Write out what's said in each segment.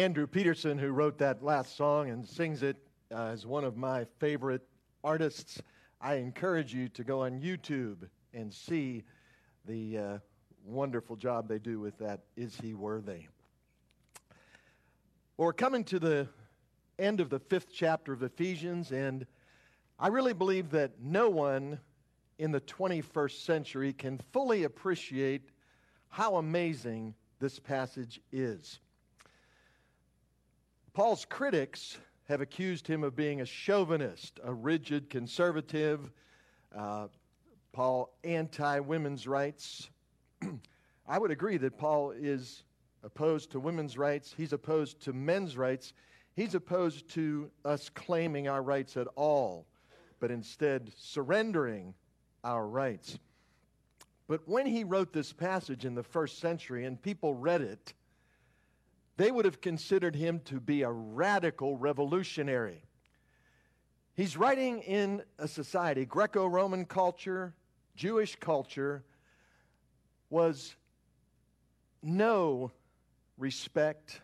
Andrew Peterson, who wrote that last song and sings it, uh, is one of my favorite artists. I encourage you to go on YouTube and see the uh, wonderful job they do with that. Is he worthy? Well, we're coming to the end of the fifth chapter of Ephesians, and I really believe that no one in the 21st century can fully appreciate how amazing this passage is. Paul's critics have accused him of being a chauvinist, a rigid conservative, uh, Paul anti women's rights. I would agree that Paul is opposed to women's rights, he's opposed to men's rights, he's opposed to us claiming our rights at all, but instead surrendering our rights. But when he wrote this passage in the first century and people read it, they would have considered him to be a radical revolutionary. He's writing in a society, Greco Roman culture, Jewish culture, was no respect,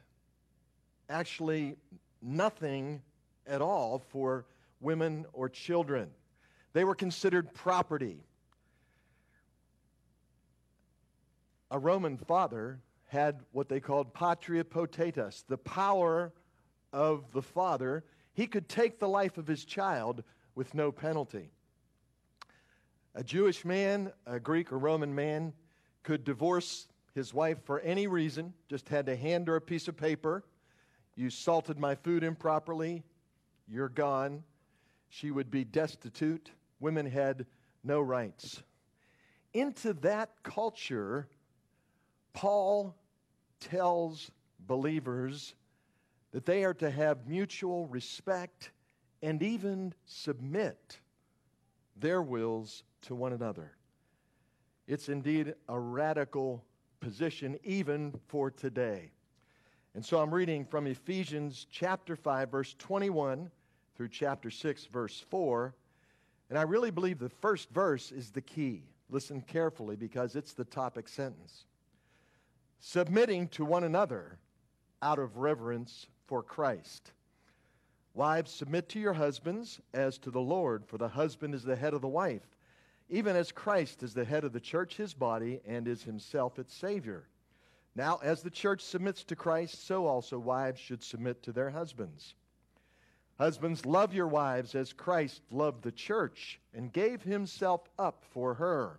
actually, nothing at all for women or children. They were considered property. A Roman father had what they called patria potestas, the power of the father. He could take the life of his child with no penalty. A Jewish man, a Greek or Roman man, could divorce his wife for any reason, just had to hand her a piece of paper. You salted my food improperly, you're gone. She would be destitute. Women had no rights. Into that culture, Paul tells believers that they are to have mutual respect and even submit their wills to one another. It's indeed a radical position, even for today. And so I'm reading from Ephesians chapter 5, verse 21 through chapter 6, verse 4. And I really believe the first verse is the key. Listen carefully because it's the topic sentence submitting to one another out of reverence for Christ. Wives, submit to your husbands as to the Lord, for the husband is the head of the wife, even as Christ is the head of the church, his body, and is himself its Savior. Now, as the church submits to Christ, so also wives should submit to their husbands. Husbands, love your wives as Christ loved the church and gave himself up for her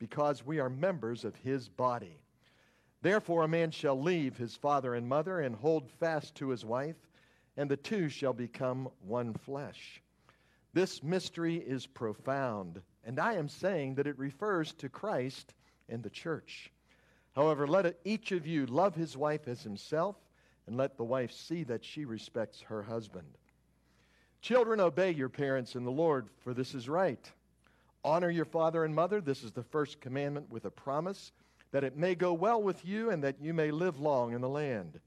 because we are members of his body. Therefore, a man shall leave his father and mother and hold fast to his wife, and the two shall become one flesh. This mystery is profound, and I am saying that it refers to Christ and the church. However, let each of you love his wife as himself, and let the wife see that she respects her husband. Children, obey your parents in the Lord, for this is right. Honor your father and mother. This is the first commandment with a promise that it may go well with you and that you may live long in the land.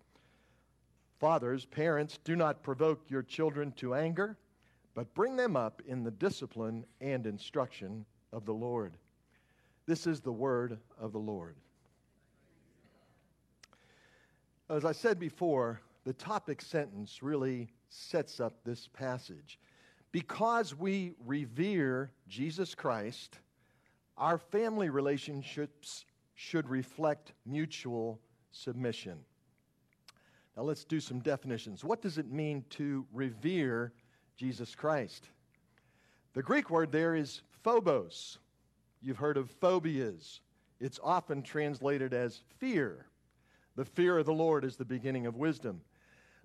Fathers, parents, do not provoke your children to anger, but bring them up in the discipline and instruction of the Lord. This is the word of the Lord. As I said before, the topic sentence really sets up this passage. Because we revere Jesus Christ, our family relationships should reflect mutual submission. Now let's do some definitions. What does it mean to revere Jesus Christ? The Greek word there is phobos. You've heard of phobias. It's often translated as fear. The fear of the Lord is the beginning of wisdom.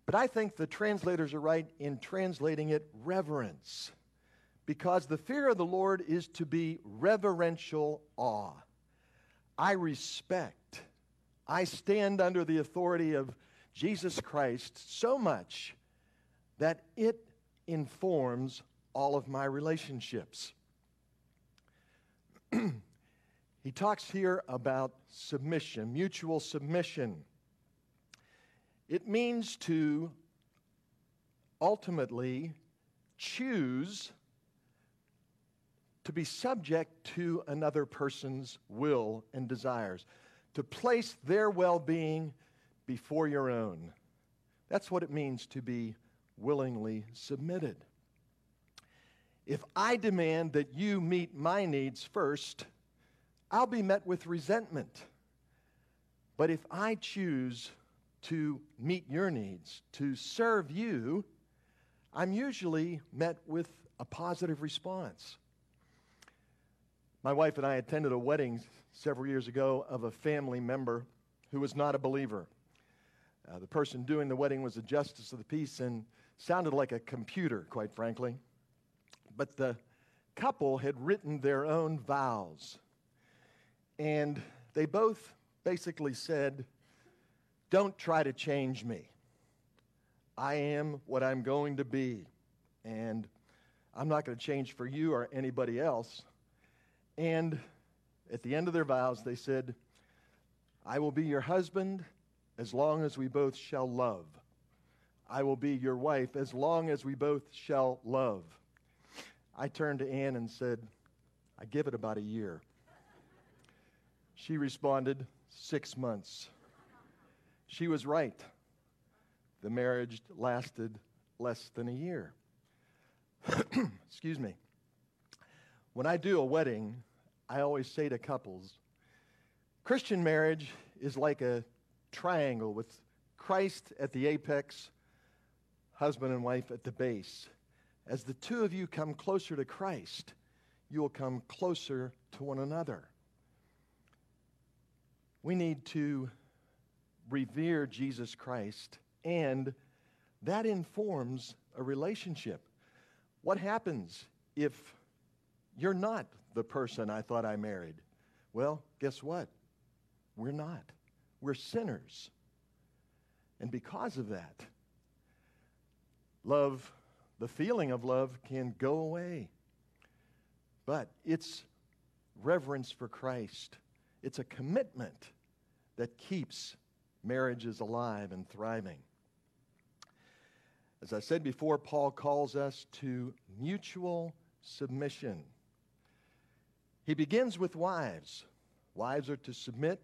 But I think the translators are right in translating it reverence, because the fear of the Lord is to be reverential awe. I respect, I stand under the authority of Jesus Christ so much that it informs all of my relationships. he talks here about submission, mutual submission. It means to ultimately choose to be subject to another person's will and desires, to place their well being before your own. That's what it means to be willingly submitted. If I demand that you meet my needs first, I'll be met with resentment. But if I choose to meet your needs, to serve you, I'm usually met with a positive response. My wife and I attended a wedding several years ago of a family member who was not a believer. Uh, the person doing the wedding was a justice of the peace and sounded like a computer, quite frankly. But the couple had written their own vows. And they both basically said, Don't try to change me. I am what I'm going to be. And I'm not going to change for you or anybody else. And at the end of their vows, they said, I will be your husband as long as we both shall love. I will be your wife as long as we both shall love. I turned to Anne and said, I give it about a year. She responded, six months. She was right. The marriage lasted less than a year. Excuse me. When I do a wedding, I always say to couples Christian marriage is like a triangle with Christ at the apex, husband and wife at the base. As the two of you come closer to Christ, you will come closer to one another. We need to revere Jesus Christ, and that informs a relationship. What happens if you're not the person I thought I married. Well, guess what? We're not. We're sinners. And because of that, love, the feeling of love can go away. But it's reverence for Christ, it's a commitment that keeps marriages alive and thriving. As I said before, Paul calls us to mutual submission. He begins with wives. Wives are to submit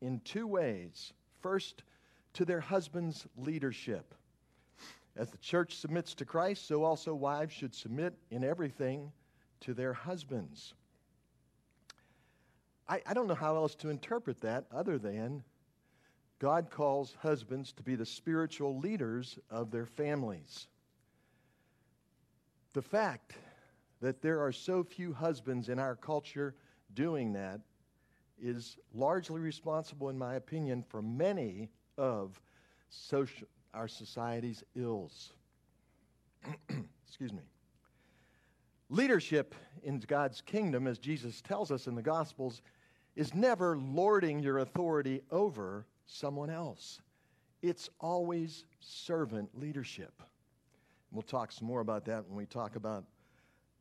in two ways. First, to their husband's leadership. As the church submits to Christ, so also wives should submit in everything to their husbands. I, I don't know how else to interpret that other than God calls husbands to be the spiritual leaders of their families. The fact that there are so few husbands in our culture doing that is largely responsible, in my opinion, for many of social, our society's ills. Excuse me. Leadership in God's kingdom, as Jesus tells us in the Gospels, is never lording your authority over someone else. It's always servant leadership. We'll talk some more about that when we talk about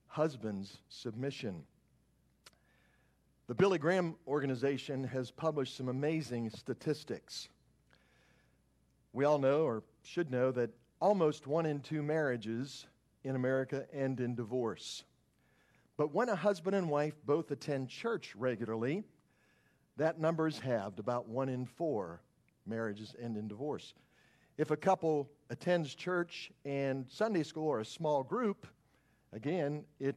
husband's submission. The Billy Graham organization has published some amazing statistics. We all know, or should know, that almost one in two marriages in America end in divorce. But when a husband and wife both attend church regularly, that number is halved. About one in four marriages end in divorce. If a couple attends church and Sunday school or a small group, Again, it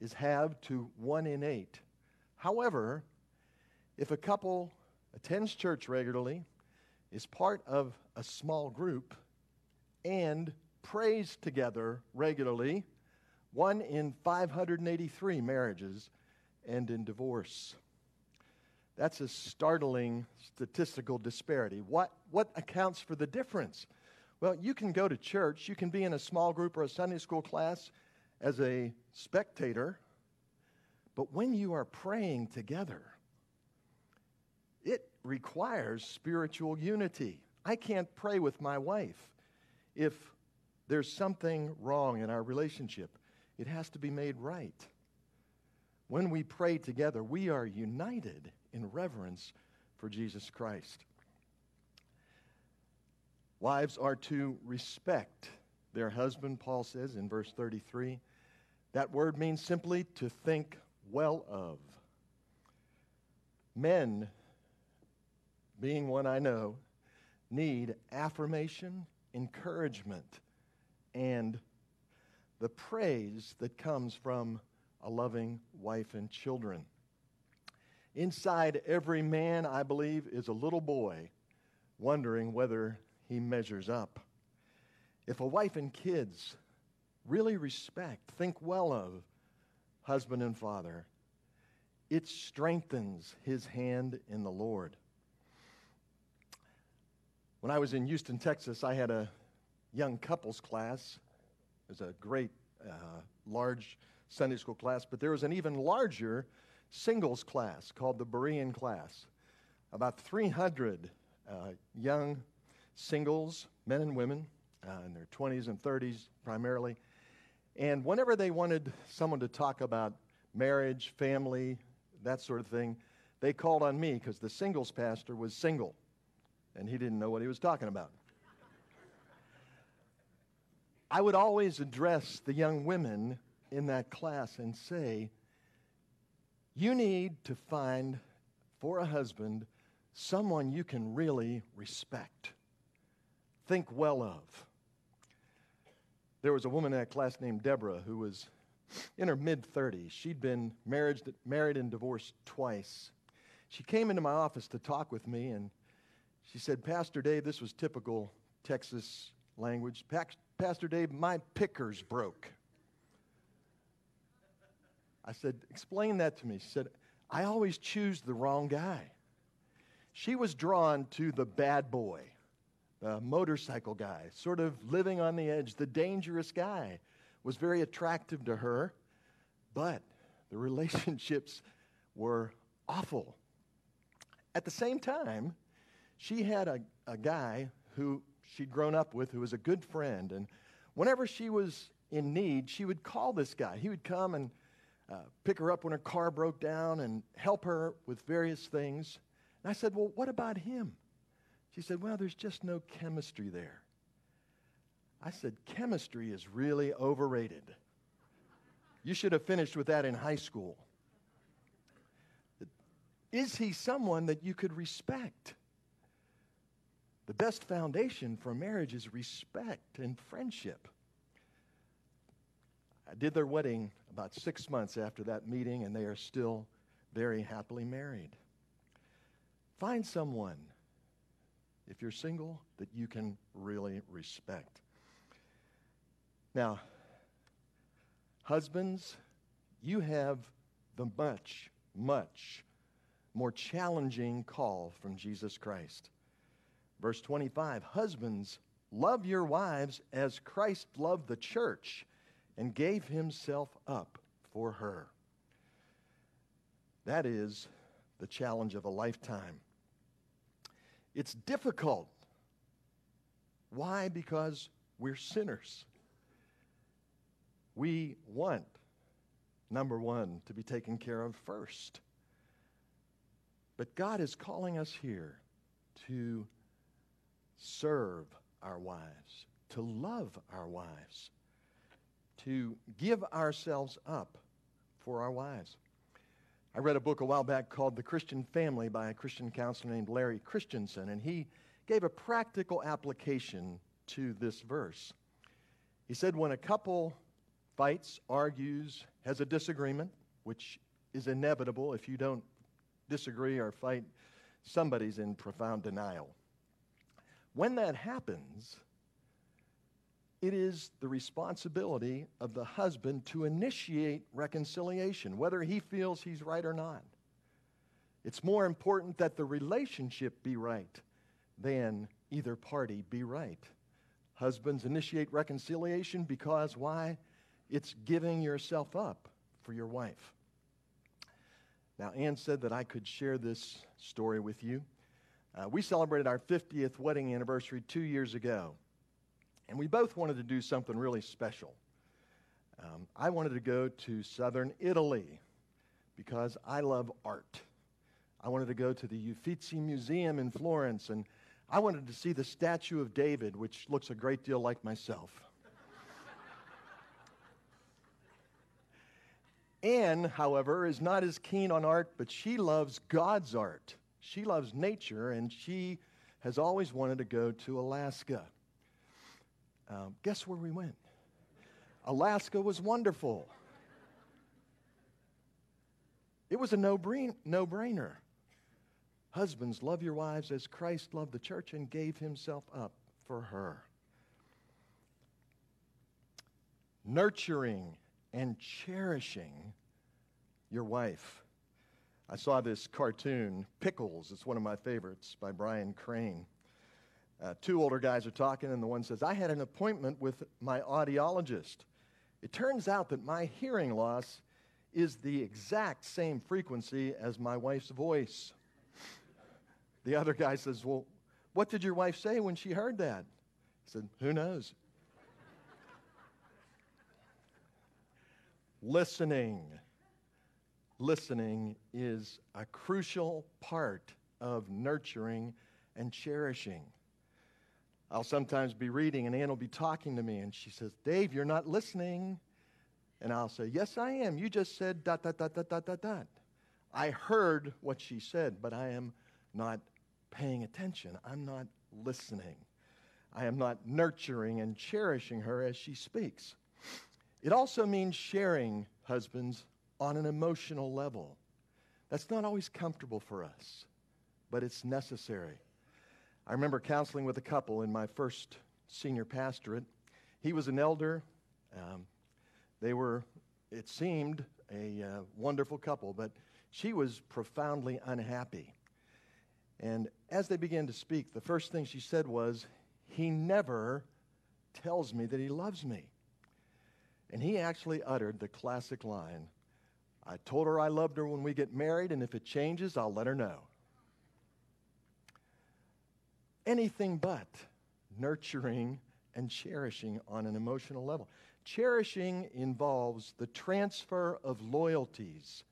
is halved to one in eight. However, if a couple attends church regularly, is part of a small group, and prays together regularly, one in 583 marriages end in divorce. That's a startling statistical disparity. What, what accounts for the difference? Well, you can go to church, you can be in a small group or a Sunday school class, as a spectator, but when you are praying together, it requires spiritual unity. I can't pray with my wife if there's something wrong in our relationship. It has to be made right. When we pray together, we are united in reverence for Jesus Christ. Wives are to respect their husband, Paul says in verse 33. That word means simply to think well of. Men, being one I know, need affirmation, encouragement, and the praise that comes from a loving wife and children. Inside every man, I believe, is a little boy wondering whether he measures up. If a wife and kids really respect, think well of husband and father, it strengthens his hand in the Lord. When I was in Houston, Texas, I had a young couples class. It was a great, uh, large Sunday school class, but there was an even larger singles class called the Berean class. About 300 uh, young singles, men and women, uh, in their 20s and 30s primarily. And whenever they wanted someone to talk about marriage, family, that sort of thing, they called on me because the singles pastor was single and he didn't know what he was talking about. I would always address the young women in that class and say, You need to find for a husband someone you can really respect, think well of. There was a woman in that class named Deborah who was in her mid 30s. She'd been married, married and divorced twice. She came into my office to talk with me, and she said, Pastor Dave, this was typical Texas language. Pastor Dave, my pickers broke. I said, Explain that to me. She said, I always choose the wrong guy. She was drawn to the bad boy the motorcycle guy, sort of living on the edge, the dangerous guy, was very attractive to her, but the relationships were awful. At the same time, she had a, a guy who she'd grown up with who was a good friend, and whenever she was in need, she would call this guy. He would come and uh, pick her up when her car broke down and help her with various things. And I said, Well, what about him? She said, Well, there's just no chemistry there. I said, Chemistry is really overrated. You should have finished with that in high school. Is he someone that you could respect? The best foundation for marriage is respect and friendship. I did their wedding about six months after that meeting, and they are still very happily married. Find someone if you're single, that you can really respect. Now, husbands, you have the much, much more challenging call from Jesus Christ. Verse 25 Husbands, love your wives as Christ loved the church and gave himself up for her. That is the challenge of a lifetime. It's difficult. Why? Because we're sinners. We want, number one, to be taken care of first. But God is calling us here to serve our wives, to love our wives, to give ourselves up for our wives. I read a book a while back called The Christian Family by a Christian counselor named Larry Christenson, and he gave a practical application to this verse. He said, When a couple fights, argues, has a disagreement, which is inevitable if you don't disagree or fight, somebody's in profound denial. When that happens, it is the responsibility of the husband to initiate reconciliation, whether he feels he's right or not. It's more important that the relationship be right than either party be right. Husbands initiate reconciliation because why? It's giving yourself up for your wife. Now, Ann said that I could share this story with you. Uh, we celebrated our 50th wedding anniversary two years ago, and we both wanted to do something really special. Um, I wanted to go to southern Italy because I love art. I wanted to go to the Uffizi Museum in Florence, and I wanted to see the statue of David, which looks a great deal like myself. Anne, however, is not as keen on art, but she loves God's art. She loves nature, and she has always wanted to go to Alaska. Um, guess where we went? Alaska was wonderful. It was a no brainer. Husbands, love your wives as Christ loved the church and gave himself up for her. Nurturing and cherishing your wife. I saw this cartoon, Pickles. It's one of my favorites by Brian Crane. Uh, two older guys are talking, and the one says, I had an appointment with my audiologist. It turns out that my hearing loss is the exact same frequency as my wife's voice. The other guy says, Well, what did your wife say when she heard that? He said, Who knows? Listening. Listening is a crucial part of nurturing and cherishing. I'll sometimes be reading, and Ann will be talking to me, and she says, Dave, you're not listening. And I'll say, Yes, I am. You just said dot, dot, dot, dot, dot, dot, dot. I heard what she said, but I am not paying attention. I'm not listening. I am not nurturing and cherishing her as she speaks. It also means sharing, husbands, on an emotional level. That's not always comfortable for us, but it's necessary. I remember counseling with a couple in my first senior pastorate. He was an elder. Um, they were, it seemed, a uh, wonderful couple, but she was profoundly unhappy. And as they began to speak, the first thing she said was, He never tells me that he loves me. And he actually uttered the classic line I told her I loved her when we get married, and if it changes, I'll let her know. Anything but nurturing and cherishing on an emotional level. Cherishing involves the transfer of loyalties.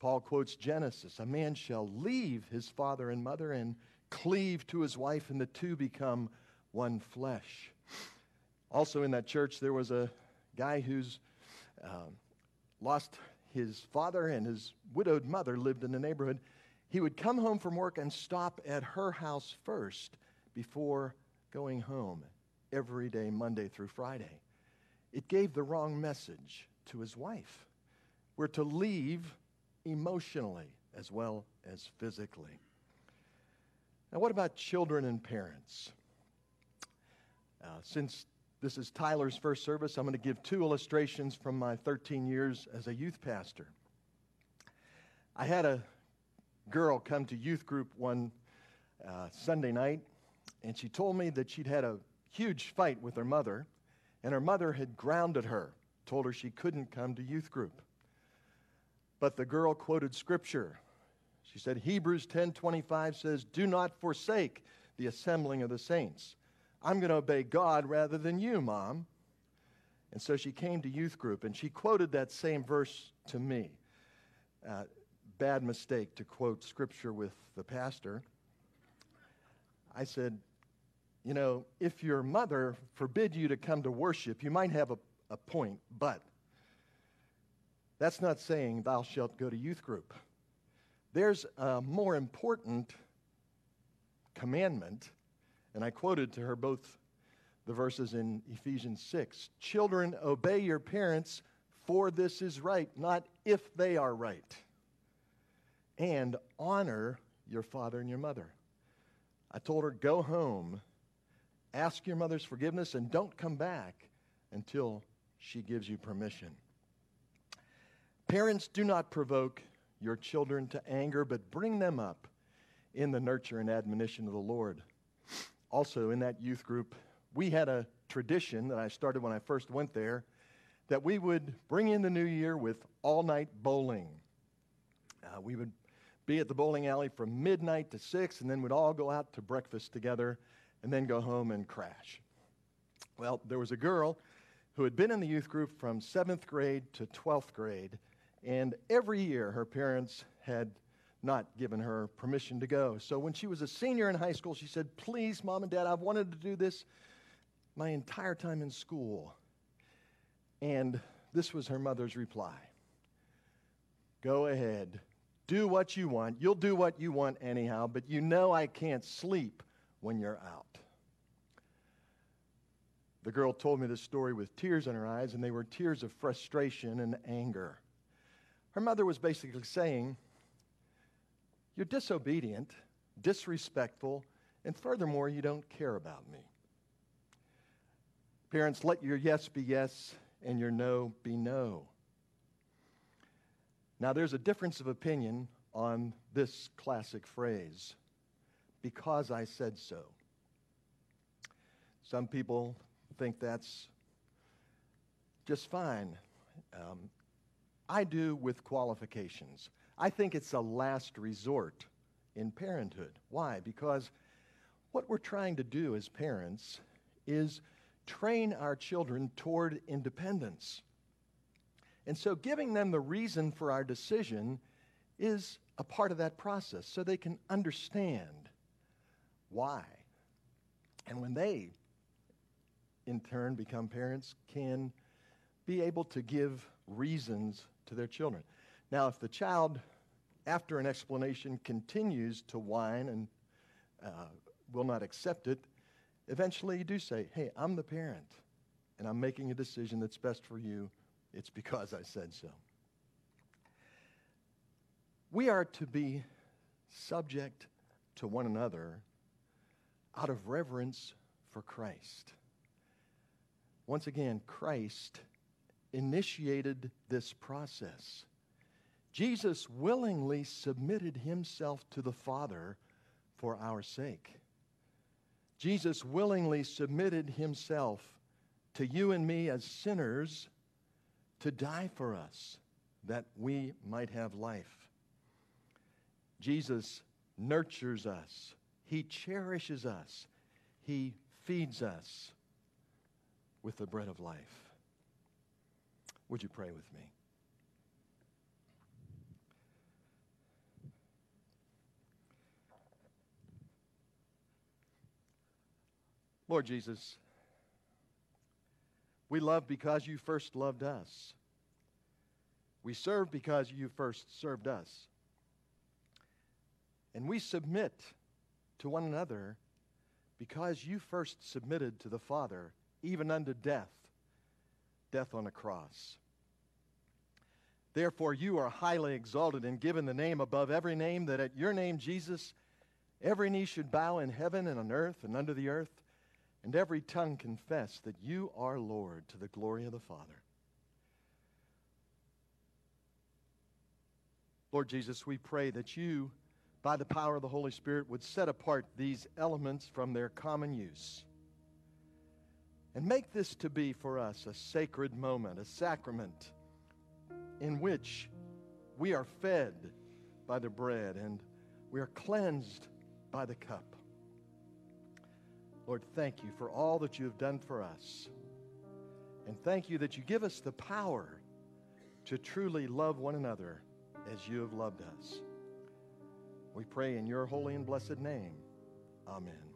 Paul quotes Genesis A man shall leave his father and mother and cleave to his wife, and the two become one flesh. Also, in that church, there was a guy who's um, lost his father and his widowed mother lived in the neighborhood. He would come home from work and stop at her house first before going home every day, Monday through Friday it gave the wrong message to his wife. We're to leave emotionally as well as physically. Now, what about children and parents? Uh, since this is Tyler's first service, I'm going to give two illustrations from my 13 years as a youth pastor. I had a girl come to youth group one uh, Sunday night, and she told me that she'd had a huge fight with her mother and her mother had grounded her, told her she couldn't come to youth group. But the girl quoted scripture. She said Hebrews 10:25 says, "Do not forsake the assembling of the saints." I'm going to obey God rather than you, mom. And so she came to youth group and she quoted that same verse to me. Uh, bad mistake to quote scripture with the pastor. I said, you know, if your mother forbid you to come to worship, you might have a, a point, but that's not saying thou shalt go to youth group. There's a more important commandment, and I quoted to her both the verses in Ephesians 6 Children, obey your parents, for this is right, not if they are right. And honor your father and your mother. I told her, go home Ask your mother's forgiveness and don't come back until she gives you permission. Parents, do not provoke your children to anger, but bring them up in the nurture and admonition of the Lord. Also, in that youth group, we had a tradition that I started when I first went there that we would bring in the new year with all night bowling. Uh, we would be at the bowling alley from midnight to 6, and then we'd all go out to breakfast together and then go home and crash. Well, there was a girl who had been in the youth group from seventh grade to 12th grade, and every year her parents had not given her permission to go. So when she was a senior in high school, she said, Please, mom and dad, I've wanted to do this my entire time in school. And this was her mother's reply Go ahead, do what you want. You'll do what you want anyhow, but you know I can't sleep when you're out. The girl told me this story with tears in her eyes, and they were tears of frustration and anger. Her mother was basically saying, You're disobedient, disrespectful, and furthermore, you don't care about me. Parents, let your yes be yes and your no be no. Now, there's a difference of opinion on this classic phrase because I said so. Some people think that's just fine. Um, I do with qualifications. I think it's a last resort in parenthood. Why? Because what we're trying to do as parents is train our children toward independence. And so giving them the reason for our decision is a part of that process so they can understand why. And when they, in turn, become parents, can be able to give reasons to their children. Now, if the child, after an explanation, continues to whine and uh, will not accept it, eventually you do say, Hey, I'm the parent, and I'm making a decision that's best for you it's because I said so. We are to be subject to one another out of reverence for Christ. Once again, Christ initiated this process. Jesus willingly submitted himself to the Father for our sake. Jesus willingly submitted himself to you and me as sinners to die for us that we might have life. Jesus nurtures us, He cherishes us, He feeds us with the bread of life. Would you pray with me? Lord Jesus, we love because you first loved us. We serve because you first served us. And we submit to one another because you first submitted to the Father, even unto death, death on a cross. Therefore, you are highly exalted and given the name above every name, that at your name, Jesus, every knee should bow in heaven and on earth and under the earth and every tongue confess that you are Lord to the glory of the Father. Lord Jesus, we pray that you, by the power of the Holy Spirit, would set apart these elements from their common use and make this to be for us a sacred moment, a sacrament in which we are fed by the bread and we are cleansed by the cup. Lord, thank you for all that you have done for us. And thank you that you give us the power to truly love one another as you have loved us. We pray in your holy and blessed name. Amen.